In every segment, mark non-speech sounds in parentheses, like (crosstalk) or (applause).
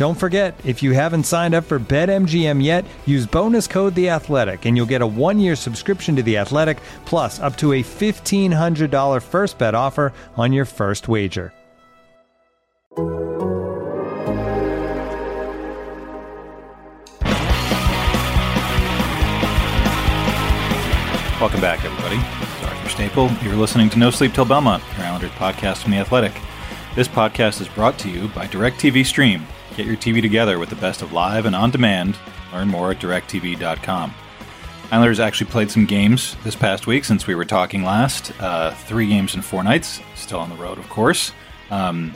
Don't forget, if you haven't signed up for BetMGM yet, use bonus code The Athletic, and you'll get a one-year subscription to The Athletic, plus up to a fifteen hundred dollar first bet offer on your first wager. Welcome back, everybody. This is Arthur Staple. You're listening to No Sleep Till Belmont, your Islanders podcast from The Athletic. This podcast is brought to you by DirecTV Stream. Get your TV together with the best of live and on demand. Learn more at directv.com. Islanders actually played some games this past week since we were talking last. Uh, three games in four nights, still on the road, of course. Um,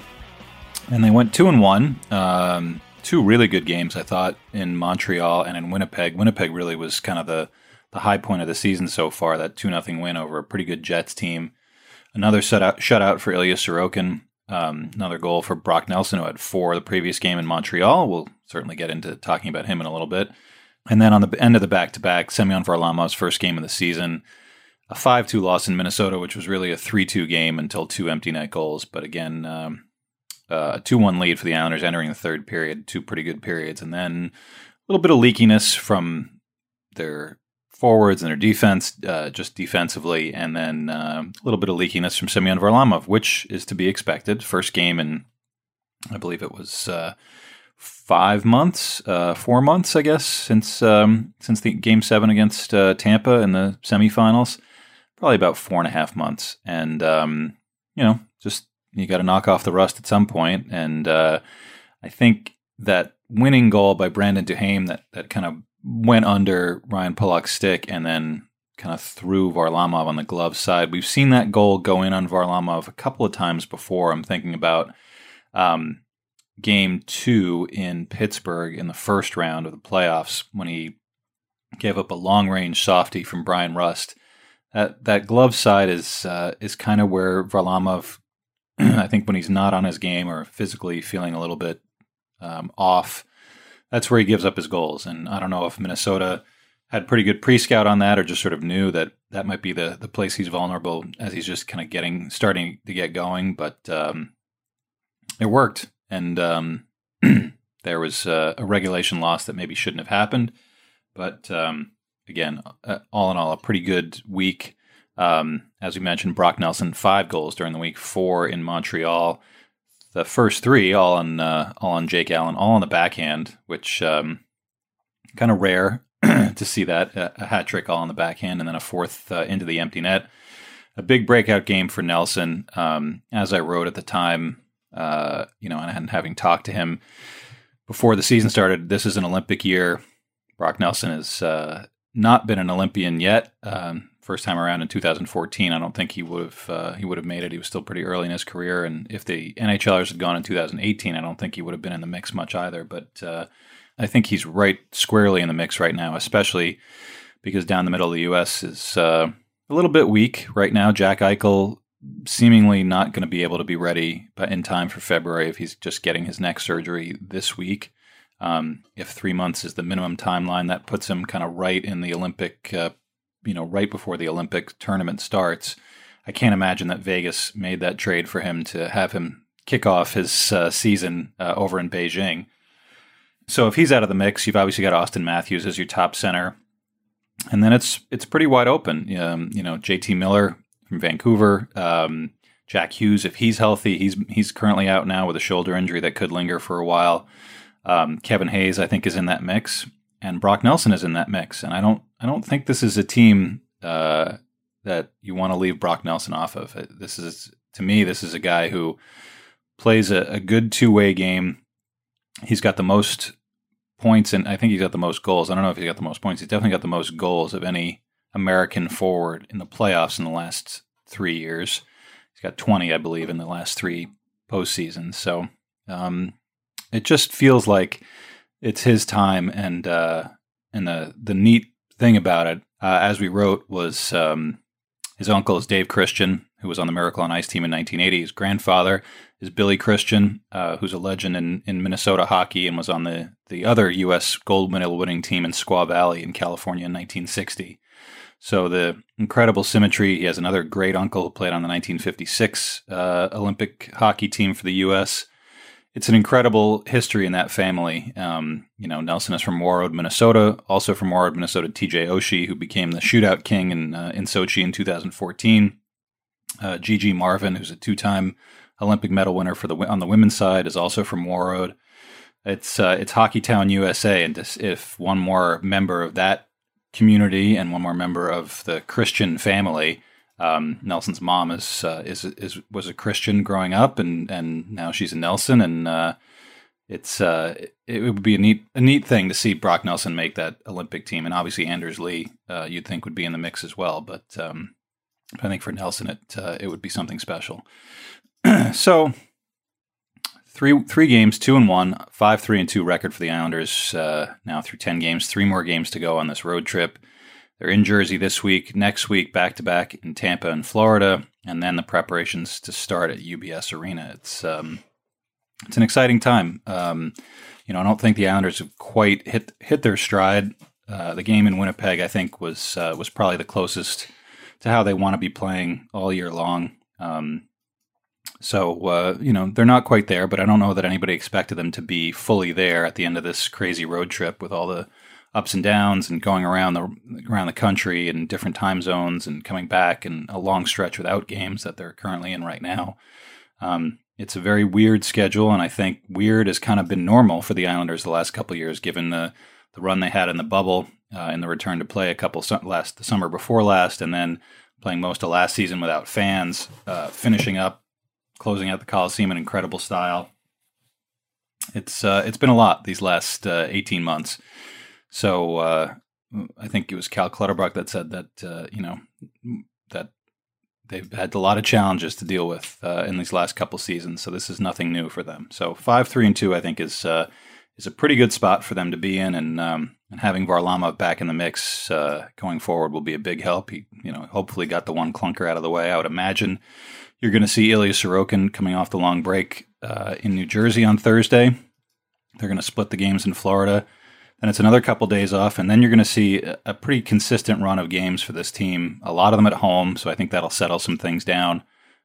and they went two and one. Um, two really good games, I thought, in Montreal and in Winnipeg. Winnipeg really was kind of the the high point of the season so far. That two nothing win over a pretty good Jets team. Another shutout, shutout for Ilya Sorokin. Um, another goal for Brock Nelson, who had four the previous game in Montreal. We'll certainly get into talking about him in a little bit. And then on the end of the back to back, Semyon Varlamov's first game of the season, a 5 2 loss in Minnesota, which was really a 3 2 game until two empty net goals. But again, um, uh, a 2 1 lead for the Islanders entering the third period, two pretty good periods. And then a little bit of leakiness from their forwards and their defense, uh, just defensively, and then uh, a little bit of leakiness from Semyon Varlamov, which is to be expected. First game in, I believe it was uh, five months, uh, four months, I guess, since um, since the game seven against uh, Tampa in the semifinals. Probably about four and a half months, and um, you know, just you got to knock off the rust at some point. And uh, I think that winning goal by Brandon Duhaime that that kind of went under Ryan Pulock's stick and then kind of threw Varlamov on the glove side. We've seen that goal go in on Varlamov a couple of times before. I'm thinking about um, game two in Pittsburgh in the first round of the playoffs when he gave up a long range softy from Bryan Rust. That that glove side is uh, is kind of where Varlamov, (clears throat) I think, when he's not on his game or physically feeling a little bit um, off, that's where he gives up his goals. And I don't know if Minnesota had pretty good pre-scout on that, or just sort of knew that that might be the the place he's vulnerable as he's just kind of getting starting to get going. But um, it worked, and um, (clears throat) there was uh, a regulation loss that maybe shouldn't have happened. But um, again, uh, all in all, a pretty good week. Um, as we mentioned, Brock Nelson five goals during the week, four in Montreal the first three all on uh, all on Jake Allen, all on the backhand, which um, kind of rare (clears throat) to see that a hat trick all on the backhand, and then a fourth uh, into the empty net. A big breakout game for Nelson. Um, as I wrote at the time, uh, you know, and having talked to him before the season started, this is an Olympic year. Brock Nelson has uh, not been an Olympian yet. Um, first time around in 2014, I don't think he would have uh, he would have made it. He was still pretty early in his career, and if the NHLers had gone in 2018, I don't think he would have been in the mix much either. But uh, I think he's right squarely in the mix right now, especially because down the middle of the U.S. is uh, a little bit weak right now. Jack Eichel seemingly not going to be able to be ready in time for February if he's just getting his neck surgery this week. Um, if three months is the minimum timeline, that puts him kind of right in the Olympic uh, you know, right before the Olympic tournament starts. I can't imagine that Vegas made that trade for him to have him kick off his uh, season uh, over in Beijing. So if he's out of the mix, you've obviously got Auston Matthews as your top center, and then it's it's pretty wide open. Um, you know, JT Miller from Vancouver, um, Jack Hughes, if he's healthy, he's he's currently out now with a shoulder injury that could linger for a while. Um, Kevin Hayes, I think, is in that mix, and Brock Nelson is in that mix. And I don't I don't think this is a team uh, that you want to leave Brock Nelson off of. This is to me, this is a guy who plays a, a good two way game. He's got the most points, and I think he's got the most goals. I don't know if he's got the most points. He's definitely got the most goals of any American forward in the playoffs in the last three years. He's got 20, I believe, in the last three postseasons. So um, it just feels like it's his time. And uh, and the the neat thing about it, uh, as we wrote, was um, his uncle is Dave Christian, who was on the Miracle on Ice team in 1980. His grandfather is Billy Christian, uh, who's a legend in, in Minnesota hockey and was on the, the other U.S. gold medal winning team in Squaw Valley in California in 1960. So the incredible symmetry. He has another great uncle who played on the 1956 uh, Olympic hockey team for the U.S. It's an incredible history in that family. Um, you know, Nelson is from Warroad, Minnesota. Also from Warroad, Minnesota, T.J. Oshie, who became the shootout king in uh, in Sochi in 2014. Uh, Gigi Marvin, who's a two-time Olympic medal winner for the on the women's side, is also from Warroad. It's uh, it's Hockeytown, USA, and if one more member of that community and one more member of the Christian family. Um, Nelson's mom is, uh, is is was a Christian growing up, and and now she's a Nelson, and uh, it's uh, it, would be a neat a neat thing to see Brock Nelson make that Olympic team, and obviously Anders Lee, uh, you'd think would be in the mix as well, but um, I think for Nelson it uh, it would be something special. (clears throat) so three three games, two and one, five three and two record for the Islanders uh, now through ten games. Three more games to go on this road trip. They're in Jersey this week. Next week, back to back in Tampa and Florida, and then the preparations to start at UBS Arena. It's um, it's an exciting time. Um, you know, I don't think the Islanders have quite hit hit their stride. Uh, the game in Winnipeg, I think, was uh, was probably the closest to how they want to be playing all year long. Um, so, uh, you know, they're not quite there, but I don't know that anybody expected them to be fully there at the end of this crazy road trip with all the ups and downs and going around the around the country in different time zones and coming back and a long stretch without games that they're currently in right now. Um, it's a very weird schedule, and I think weird has kind of been normal for the Islanders the last couple years, given the the run they had in the bubble uh, in the return to play a couple su- last the summer before last, and then playing most of last season without fans, uh, finishing up closing out the Coliseum in incredible style. It's uh, it's been a lot these last uh, eighteen months. So uh, I think it was Cal Clutterbuck that said that uh, you know that they've had a lot of challenges to deal with uh, in these last couple seasons. So this is nothing new for them. So five three and two I think is uh, is a pretty good spot for them to be in, and um, and having Varlamov back in the mix going forward will be a big help. He you know hopefully got the one clunker out of the way. I would imagine you're going to see Ilya Sorokin coming off the long break uh, in New Jersey on Thursday. They're going to split the games in Florida. Then it's another couple days off, and then you're going to see a pretty consistent run of games for this team. A lot of them at home, so I think that'll settle some things down.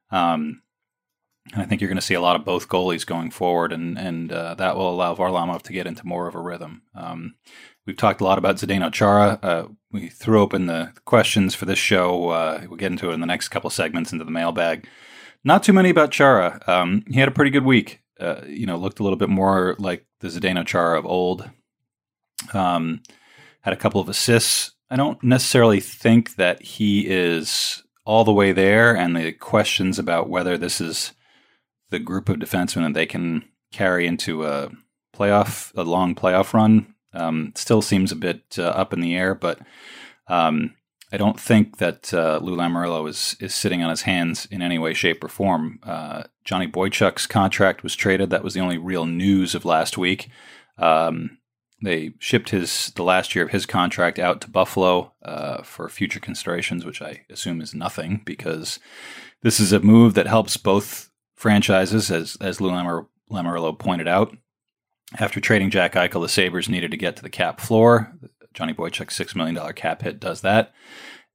Um, and I think you're going to see a lot of both goalies going forward, and and uh, that will allow Varlamov to get into more of a rhythm. Um, we've talked a lot about Zdeno Chara. Uh, we threw open the questions for this show. Uh, we'll get into it in the next couple segments into the mailbag. Not too many about Chara. Um, he had a pretty good week. Uh, you know, looked a little bit more like the Zdeno Chara of old. Um, had a couple of assists. I don't necessarily think that he is all the way there, and the questions about whether this is the group of defensemen that they can carry into a playoff, a long playoff run, um, still seems a bit uh, up in the air. But um, I don't think that uh, Lou Lamoriello is is sitting on his hands in any way, shape, or form. Uh, Johnny Boychuk's contract was traded. That was the only real news of last week. Um, they shipped his the last year of his contract out to Buffalo uh, for future considerations, which I assume is nothing because this is a move that helps both franchises, as as Lou Lamor, Lamoriello pointed out. After trading Jack Eichel, the Sabres needed to get to the cap floor. Johnny Boychuk's $6 million cap hit does that.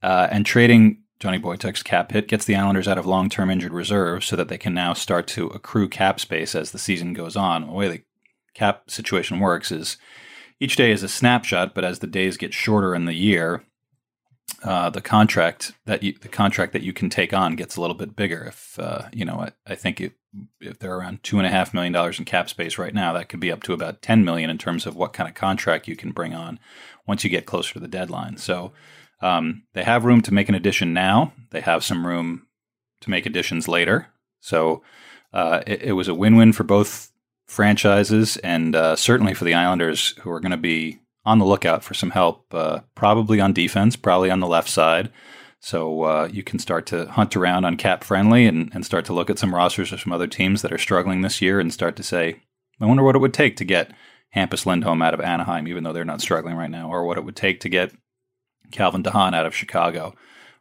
Uh, and trading Johnny Boychuk's cap hit gets the Islanders out of long term injured reserve so that they can now start to accrue cap space as the season goes on. The way the cap situation works is each day is a snapshot, but as the days get shorter in the year, uh, the contract that you, the contract that you can take on gets a little bit bigger. If uh, you know, I, I think it, if they're around two and a half million dollars in cap space right now, that could be up to about ten million in terms of what kind of contract you can bring on once you get closer to the deadline. So um, they have room to make an addition now. They have some room to make additions later. So uh, it, it, was a win-win for both franchises, and uh, certainly for the Islanders, who are going to be on the lookout for some help, uh, probably on defense, probably on the left side. So uh, you can start to hunt around on cap friendly and, and start to look at some rosters of some other teams that are struggling this year and start to say, I wonder what it would take to get Hampus Lindholm out of Anaheim, even though they're not struggling right now, or what it would take to get Calvin de Haan out of Chicago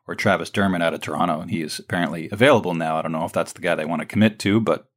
or Travis Dermott out of Toronto. And he is apparently available now. I don't know if that's the guy they want to commit to, but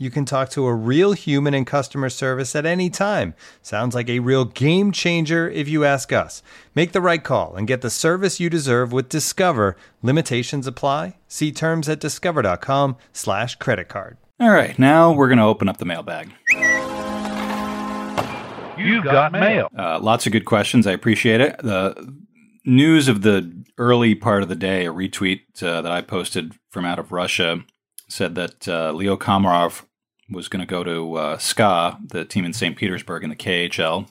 You can talk to a real human in customer service at any time. Sounds like a real game changer if you ask us. Make the right call and get the service you deserve with Discover. Limitations apply. See terms at discover.com/slash credit card. All right, now we're going to open up the mailbag. You've got mail. Uh, lots of good questions. I appreciate it. The news of the early part of the day, a retweet uh, that I posted from out of Russia, said that uh, Leo Komarov was going to go to uh, SKA, the team in St. Petersburg in the KHL.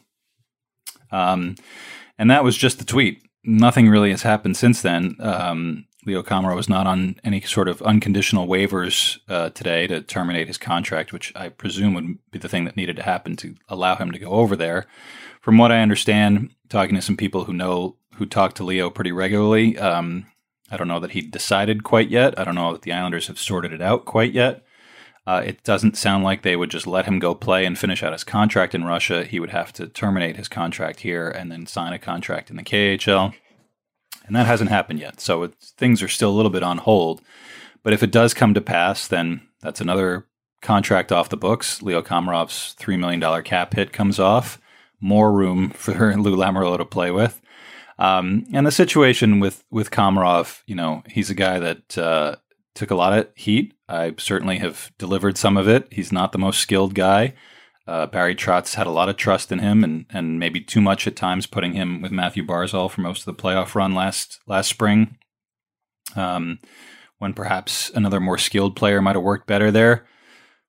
Um, and that was just the tweet. Nothing really has happened since then. Um, Leo Komarov was not on any sort of unconditional waivers uh, today to terminate his contract, which I presume would be the thing that needed to happen to allow him to go over there. From what I understand, talking to some people who know who talk to Leo pretty regularly, um, I don't know that he decided quite yet. I don't know that the Islanders have sorted it out quite yet. Uh, it doesn't sound like they would just let him go play and finish out his contract in Russia. He would have to terminate his contract here and then sign a contract in the KHL and that hasn't happened yet. So things are still a little bit on hold. But if it does come to pass, then that's another contract off the books. Leo Komarov's $3 million cap hit comes off. More room (laughs) for Lou Lamoriello to play with. Um, and the situation with, with Komarov, you know, he's a guy that uh, took a lot of heat. I certainly have delivered some of it. He's not the most skilled guy. Uh, Barry Trotz had a lot of trust in him, and and maybe too much at times, putting him with Matthew Barzal for most of the playoff run last last spring. Um, when perhaps another more skilled player might have worked better there,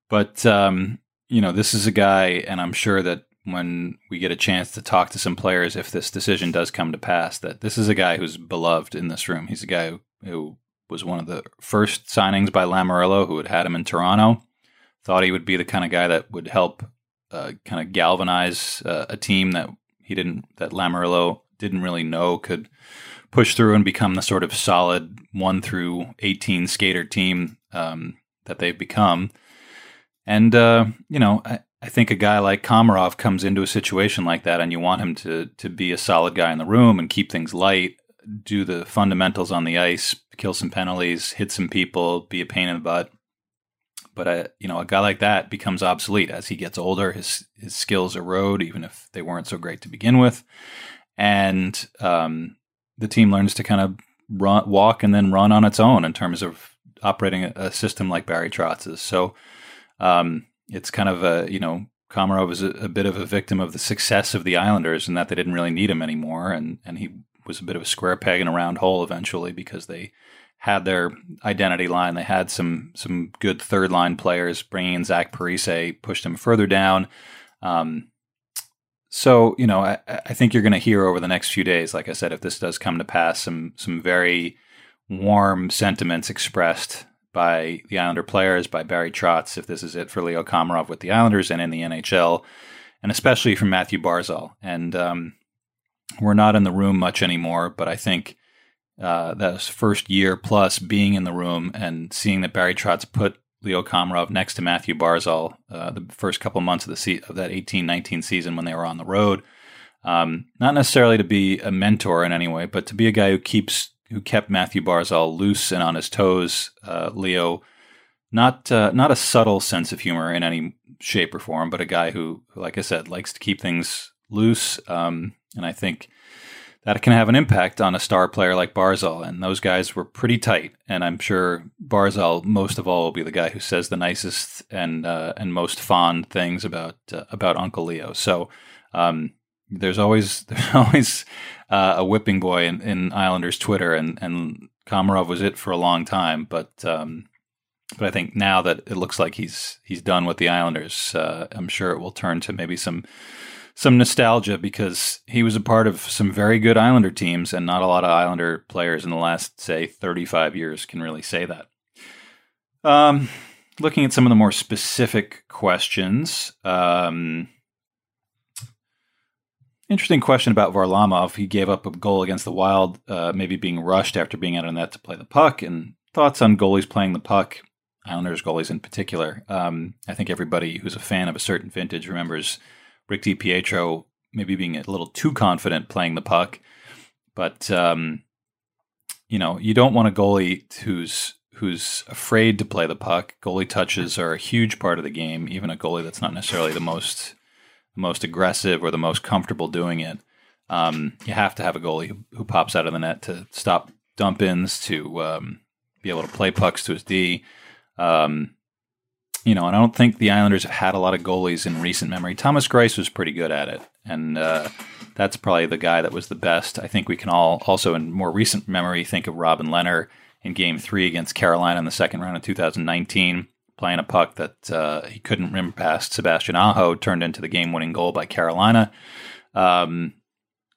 but um, you know, this is a guy, and I'm sure that when we get a chance to talk to some players, if this decision does come to pass, that this is a guy who's beloved in this room. He's a guy who, who was one of the first signings by Lamoriello, who had had him in Toronto. Thought he would be the kind of guy that would help uh, kind of galvanize uh, a team that he didn't that Lamoriello didn't really know could push through and become the sort of solid one through eighteen skater team um, that they've become. And uh, you know, I, I think a guy like Komarov comes into a situation like that, and you want him to to be a solid guy in the room and keep things light, do the fundamentals on the ice, kill some penalties, hit some people, be a pain in the butt. But a you know a guy like that becomes obsolete as he gets older. His his skills erode, even if they weren't so great to begin with, and um, the team learns to kind of run, walk, and then run on its own in terms of operating a, a system like Barry Trotz's. So um, it's kind of a you know Komarov is a, a, bit of a victim of the success of the Islanders and that they didn't really need him anymore, and and he was a bit of a square peg in a round hole eventually because they had their identity line. They had some some good third line players. Bringing in Zach Parise pushed him further down. Um, so you know, I, I think you're going to hear over the next few days, like I said, if this does come to pass, some some very warm sentiments expressed by the Islander players, by Barry Trotz, if this is it for Leo Komarov with the Islanders and in the NHL. and especially from Matthew Barzal. And um, we're not in the room much anymore, but I think uh, that first year plus being in the room and seeing that Barry Trotz put Leo Komarov next to Matthew Barzal uh, the first couple months of the se- of that 18-19 season when they were on the road. Um, not necessarily to be a mentor in any way, but to be a guy who keeps who kept Matthew Barzal loose and on his toes. Uh, Leo, not uh, not a subtle sense of humor in any shape or form, but a guy who, like I said, likes to keep things loose. Um, and I think that can have an impact on a star player like Barzal. And those guys were pretty tight. And I'm sure Barzal, most of all, will be the guy who says the nicest and uh, and most fond things about uh, about Uncle Leo. So um, there's always (laughs) there's always uh, a whipping boy in, in, Islanders Twitter, and and Komarov was it for a long time. But um, but I think now that it looks like he's he's done with the Islanders, uh, I'm sure it will turn to maybe some some nostalgia because he was a part of some very good Islander teams, and not a lot of Islander players in the last, say, 35 years can really say that. Um, looking at some of the more specific questions. Um, interesting question about Varlamov. He gave up a goal against the Wild, uh, maybe being rushed after being out of net to play the puck, and thoughts on goalies playing the puck. Islanders goalies in particular. Um, I think everybody who's a fan of a certain vintage remembers Rick DiPietro maybe being a little too confident playing the puck. But um, you know, you don't want a goalie who's who's afraid to play the puck. Goalie touches are a huge part of the game. Even a goalie that's not necessarily the most most aggressive or the most comfortable doing it. Um, you have to have a goalie who, who, pops out of the net to stop dump ins, to um, be able to play pucks to his D. Um, you know, and I don't think the Islanders have had a lot of goalies in recent memory. Thomas Greiss was pretty good at it, and uh, that's probably the guy that was the best. I think we can all also, in more recent memory, think of Robin Lehner in Game Three against Carolina in the second round of 2019, playing a puck that uh, he couldn't rim past Sebastian Aho, turned into the game-winning goal by Carolina. Um,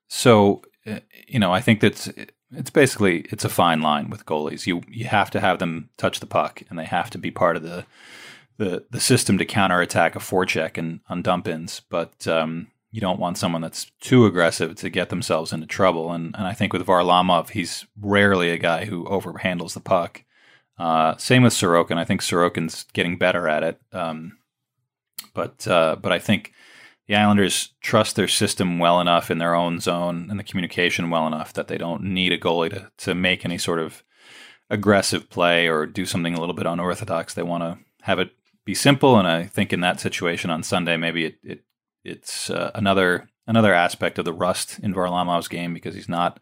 so, uh, you know, I think that's it's basically it's a fine line with goalies. You you have to have them touch the puck, and they have to be part of the the the system to counterattack a forecheck and on dump ins, but um, you don't want someone that's too aggressive to get themselves into trouble. And, and I think with Varlamov, he's rarely a guy who overhandles the puck. Uh, same with Sorokin. I think Sorokin's getting better at it. Um, but uh, but I think the Islanders trust their system well enough in their own zone and the communication well enough that they don't need a goalie to, to make any sort of aggressive play or do something a little bit unorthodox. They want to have it be simple. And I think in that situation on Sunday, maybe it, it it's uh, another another aspect of the rust in Varlamov's game because he's not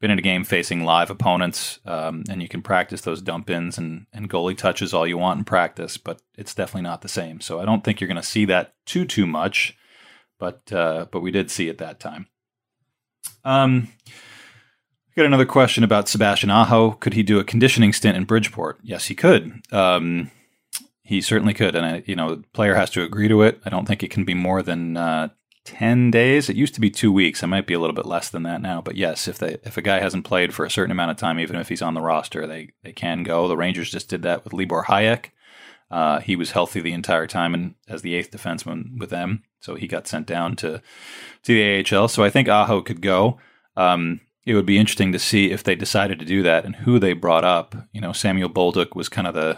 been in a game facing live opponents, um, and you can practice those dump ins and, and goalie touches all you want in practice, but it's definitely not the same. So I don't think you're going to see that too too much, but uh, but we did see it that time. Um, got another question about Sebastian Aho. Could he do a conditioning stint in Bridgeport? Yes, he could. Um, he certainly could, and I, you know, the player has to agree to it. I don't think it can be more than uh, ten days. It used to be two weeks. It might be a little bit less than that now. But yes, if they if a guy hasn't played for a certain amount of time, even if he's on the roster, they they can go. The Rangers just did that with Libor Hajek. Uh, he was healthy the entire time and as the eighth defenseman with them, so he got sent down to to the AHL. So I think Aho could go. Um, it would be interesting to see if they decided to do that and who they brought up. You know, Samuel Bolduc was kind of the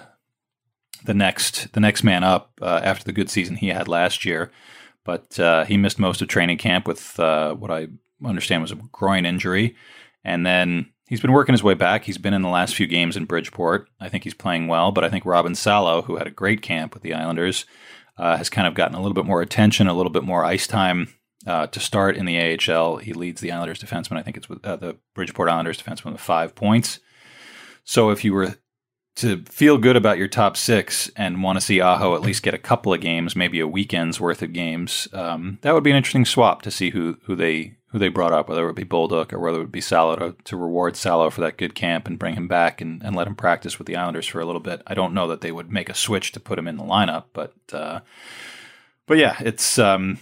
the next the next man up uh, after the good season he had last year. But uh, he missed most of training camp with uh, what I understand was a groin injury, and then he's been working his way back. He's been in the last few games in Bridgeport. I think he's playing well, but I think Robin Salo, who had a great camp with the Islanders, uh, has kind of gotten a little bit more attention, a little bit more ice time. Uh, to start in the AHL, he leads the Islanders defenseman. I think it's with uh, the Bridgeport Islanders defenseman with five points. So if you were to feel good about your top six and want to see Aho at least get a couple of games, maybe a weekend's worth of games, um, that would be an interesting swap to see who who they who they brought up, whether it would be Bolduc or whether it would be Salo to, to reward Salo for that good camp and bring him back and, and let him practice with the Islanders for a little bit. I don't know that they would make a switch to put him in the lineup, but uh, but yeah, it's um,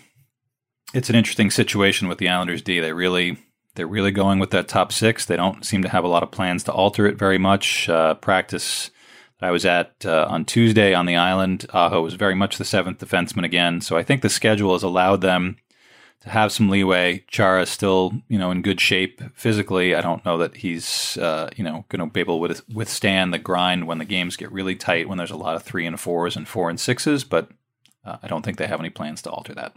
it's an interesting situation with the Islanders D. They really they're really going with that top six. They don't seem to have a lot of plans to alter it very much. Uh, practice I was at uh, on Tuesday on the island. Aho was very much the seventh defenseman again. So I think the schedule has allowed them to have some leeway. Chara is still, you know, in good shape physically. I don't know that he's, uh, you know, going to be able to withstand the grind when the games get really tight, when there's a lot of three and fours and four and sixes. But uh, I don't think they have any plans to alter that.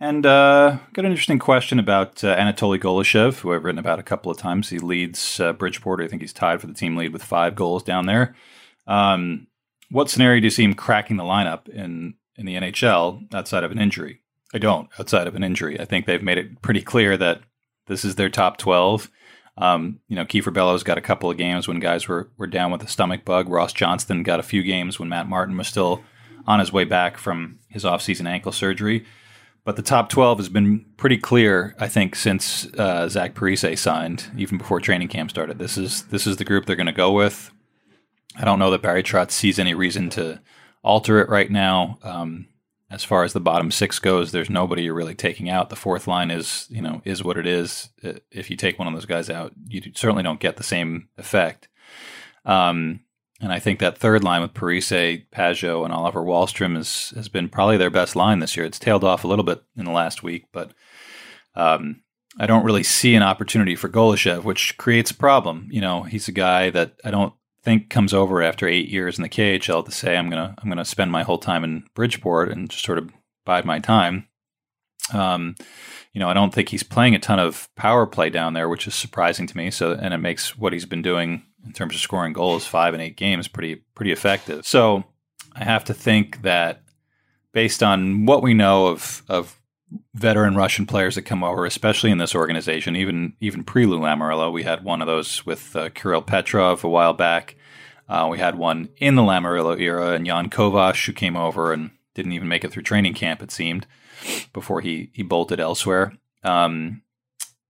And uh, got an interesting question about uh, Anatoly Golyshev, who I've written about a couple of times. He leads uh, Bridgeport. I think he's tied for the team lead with five goals down there. Um, what scenario do you see him cracking the lineup in in the NHL outside of an injury? I don't. Outside of an injury, I think they've made it pretty clear that this is their top twelve. Um, you know, Kiefer Bellows got a couple of games when guys were were down with a stomach bug. Ross Johnston got a few games when Matt Martin was still on his way back from his offseason ankle surgery. But the top 12 has been pretty clear, I think, since uh, Zach Parise signed, even before training camp started. This is this is the group they're going to go with. I don't know that Barry Trotz sees any reason to alter it right now. Um, as far as the bottom six goes, there's nobody you're really taking out. The fourth line is, you know, is what it is. If you take one of those guys out, you certainly don't get the same effect. Um, and I think that third line with Parise, Pageau, and Oliver Wahlstrom is, has been probably their best line this year. It's tailed off a little bit in the last week, but um, I don't really see an opportunity for Golyshev, which creates a problem. You know, he's a guy that I don't think comes over after eight years in the KHL to say I'm gonna I'm gonna spend my whole time in Bridgeport and just sort of bide my time. Um, you know, I don't think he's playing a ton of power play down there, which is surprising to me. So, and it makes what he's been doing in terms of scoring goals, five and eight games, pretty pretty effective. So I have to think that based on what we know of of veteran Russian players that come over, especially in this organization, even even pre Lou Lamoriello, we had one of those with uh, Kirill Petrov a while back. Uh, we had one in the Lamoriello era, and Jan Kovar, who came over and didn't even make it through training camp, it seemed, before he he bolted elsewhere. Um,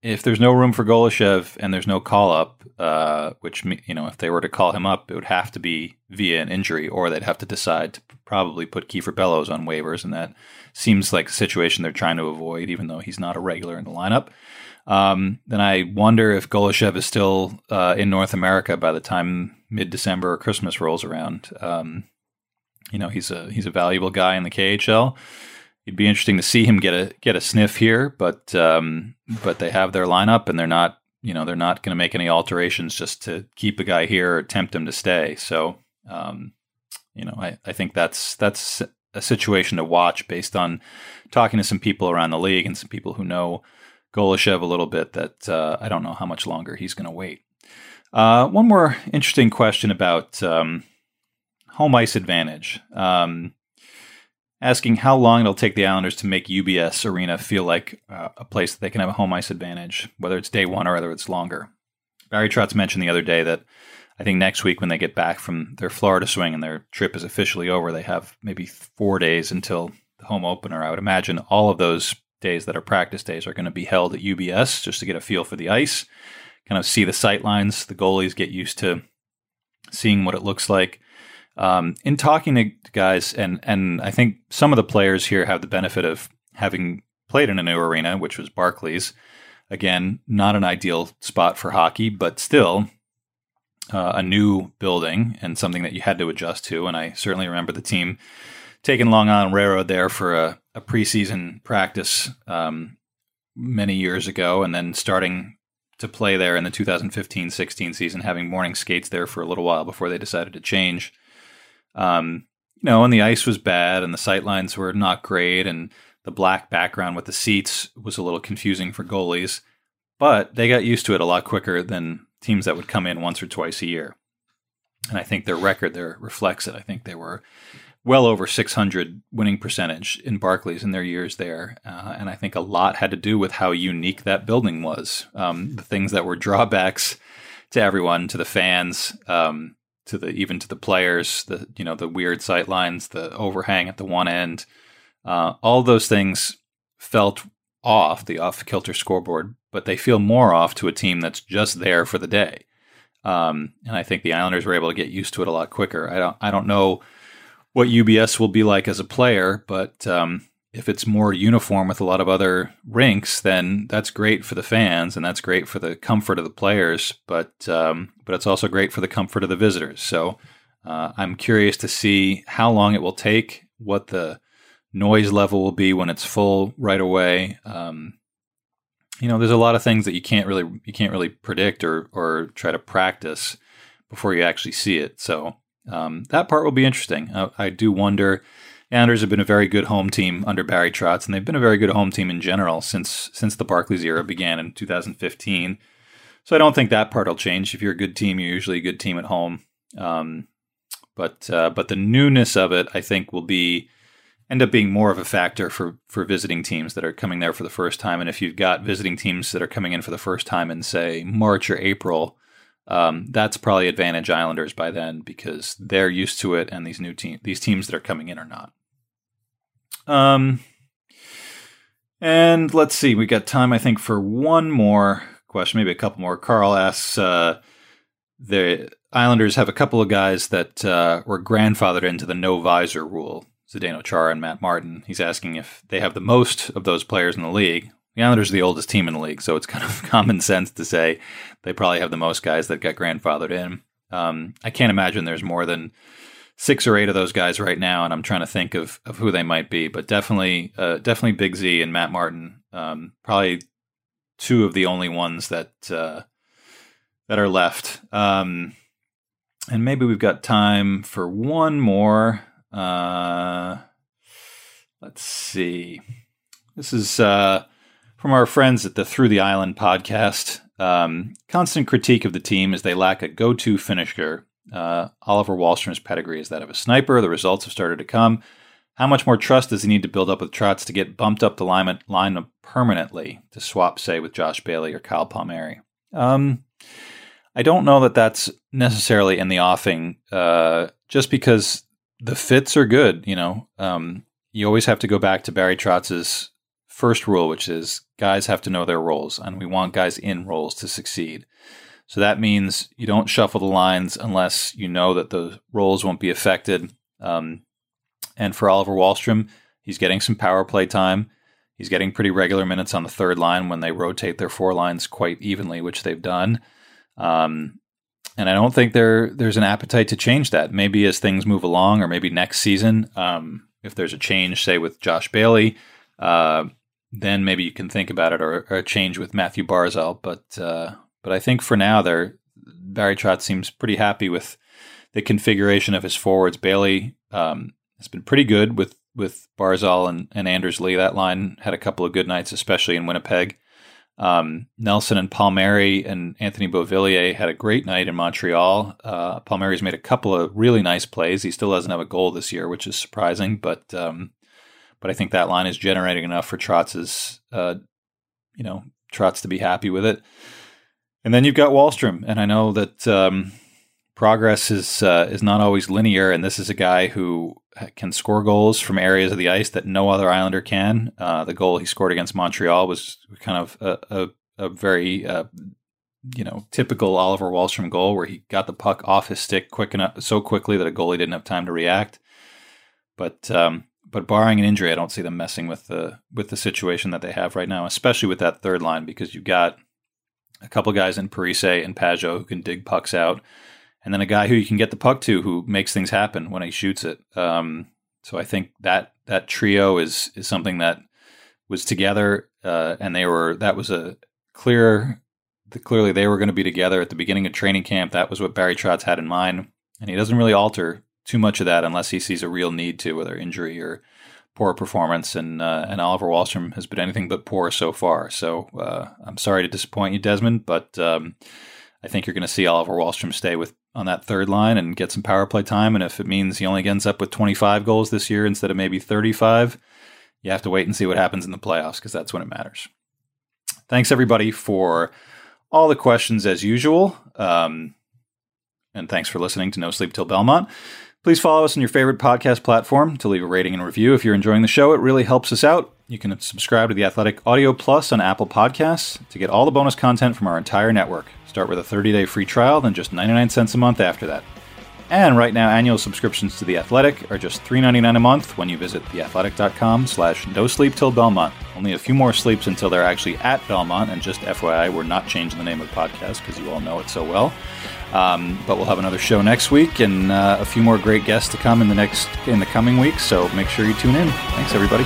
if there's no room for Golyshev and there's no call up, uh, which you know, if they were to call him up, it would have to be via an injury, or they'd have to decide to probably put Kiefer Bellows on waivers, and that seems like a situation they're trying to avoid, even though he's not a regular in the lineup. Um, then I wonder if Golyshev is still uh, in North America by the time mid December or Christmas rolls around. Um, you know, he's a he's a valuable guy in the KHL it'd be interesting to see him get a get a sniff here, but um, but they have their lineup and they're not you know they're not going to make any alterations just to keep a guy here or tempt him to stay. So um, you know I, I think that's that's a situation to watch based on talking to some people around the league and some people who know Golyshev a little bit. That uh, I don't know how much longer he's going to wait. Uh, one more interesting question about um, home ice advantage. Um, asking how long it'll take the Islanders to make UBS Arena feel like uh, a place that they can have a home ice advantage, whether it's day one or whether it's longer. Barry Trotz mentioned the other day that I think next week when they get back from their Florida swing and their trip is officially over, they have maybe four days until the home opener. I would imagine all of those days that are practice days are going to be held at UBS just to get a feel for the ice, kind of see the sight lines, the goalies get used to seeing what it looks like. Um, in talking to guys, and and I think some of the players here have the benefit of having played in a new arena, which was Barclays. Again, not an ideal spot for hockey, but still uh, a new building and something that you had to adjust to. And I certainly remember the team taking Long Island Railroad there for a, a preseason practice um, many years ago, and then starting to play there in the 2015-16 season, having morning skates there for a little while before they decided to change. Um, you know, and the ice was bad and the sight lines were not great and the black background with the seats was a little confusing for goalies, but they got used to it a lot quicker than teams that would come in once or twice a year. And I think their record there reflects it. I think they were well over 600 winning percentage in Barclays in their years there. Uh, and I think a lot had to do with how unique that building was. Um, the things that were drawbacks to everyone, to the fans, um, to the even to the players, the you know the weird sight lines, the overhang at the one end, uh, all those things felt off the off kilter scoreboard, but they feel more off to a team that's just there for the day. Um, and I think the Islanders were able to get used to it a lot quicker. I don't I don't know what UBS will be like as a player, but um, if it's more uniform with a lot of other rinks, then that's great for the fans and that's great for the comfort of the players. But um, but it's also great for the comfort of the visitors. So uh, I'm curious to see how long it will take, what the noise level will be when it's full right away. Um, you know, there's a lot of things that you can't really you can't really predict or or try to practice before you actually see it. So um, that part will be interesting. I, I do wonder Anders have been a very good home team under Barry Trotz, and they've been a very good home team in general since since the Barclays era began in 2015. So I don't think that part will change. If you're a good team, you're usually a good team at home. Um, but uh, but the newness of it, I think, will be end up being more of a factor for for visiting teams that are coming there for the first time. And if you've got visiting teams that are coming in for the first time in say March or April, um, that's probably advantage Islanders by then because they're used to it, and these new team these teams that are coming in are not. Um, and let's see, we got time, I think, for one more question, maybe a couple more. Carl asks, uh, the Islanders have a couple of guys that uh, were grandfathered into the no visor rule. Zdeno Chara and Matt Martin. He's asking if they have the most of those players in the league. The Islanders are the oldest team in the league, so it's kind of (laughs) common sense to say they probably have the most guys that got grandfathered in. Um, I can't imagine there's more than six or eight of those guys right now, and I'm trying to think of, of who they might be. But definitely, uh, definitely Big Z and Matt Martin. Um, probably two of the only ones that uh, that are left. Um, and maybe we've got time for one more. Uh, let's see. This is uh, from our friends at the Through the Island podcast. Um, constant critique of the team is they lack a go-to finisher uh, Oliver Wahlstrom's pedigree is that of a sniper. The results have started to come. How much more trust does he need to build up with Trotz to get bumped up the line, line permanently to swap, say, with Josh Bailey or Kyle Palmieri? Um, I don't know that that's necessarily in the offing, uh, just because the fits are good. You know, um, you always have to go back to Barry Trotz's first rule, which is guys have to know their roles, and we want guys in roles to succeed. So that means you don't shuffle the lines unless you know that the roles won't be affected. Um, and for Oliver Wahlstrom, he's getting some power play time. He's getting pretty regular minutes on the third line when they rotate their four lines quite evenly, which they've done. Um, and I don't think there there's an appetite to change that. Maybe as things move along, or maybe next season, um, if there's a change, say with Josh Bailey, uh, then maybe you can think about it, or, or, a change with Matthew Barzal. But uh, but I think for now, there Barry Trotz seems pretty happy with the configuration of his forwards. Bailey um, has been pretty good with with Barzal and, and Anders Lee. That line had a couple of good nights, especially in Winnipeg. Um, Nelson and Palmieri and Anthony Beauvillier had a great night in Montreal. Uh, Palmieri's made a couple of really nice plays. He still doesn't have a goal this year, which is surprising, but um, but I think that line is generating enough for Trotz's, uh, you know, Trotz to be happy with it. And then you've got Wahlstrom, and I know that um, progress is uh, is not always linear. And this is a guy who can score goals from areas of the ice that no other Islander can. Uh, the goal he scored against Montreal was kind of a, a, a very uh, you know typical Oliver Wahlstrom goal, where he got the puck off his stick quick enough, so quickly that a goalie didn't have time to react. But um, but barring an injury, I don't see them messing with the with the situation that they have right now, especially with that third line, because you've got a couple guys in Parise and Pageau who can dig pucks out, and then a guy who you can get the puck to who makes things happen when he shoots it. Um, so I think that that trio is is something that was together, uh, and they were that was a clear. Clearly, they were going to be together at the beginning of training camp. That was what Barry Trotz had in mind, and he doesn't really alter too much of that unless he sees a real need to, whether injury or poor performance, and uh, and Oliver Wahlstrom has been anything but poor so far. So uh, I'm sorry to disappoint you, Desmond, but um, I think you're going to see Oliver Wahlstrom stay with on that third line and get some power play time. And if it means he only ends up with 25 goals this year instead of maybe 35, you have to wait and see what happens in the playoffs because that's when it matters. Thanks everybody for all the questions as usual. Um, And thanks for listening to No Sleep Till Belmont. Please follow us on your favorite podcast platform to leave a rating and review if you're enjoying the show. It really helps us out. You can subscribe to the Athletic Audio Plus on Apple Podcasts to get all the bonus content from our entire network. Start with a 30-day free trial, then just 99 cents a month after that. And right now, annual subscriptions to The Athletic are just $3.99 a month when you visit theathletic.com slash no sleep till Belmont. Only a few more sleeps until they're actually at Belmont, and just FYI, we're not changing the name of the podcast because you all know it so well. Um, but we'll have another show next week and uh, a few more great guests to come in the next in the coming weeks. So make sure you tune in. Thanks, everybody.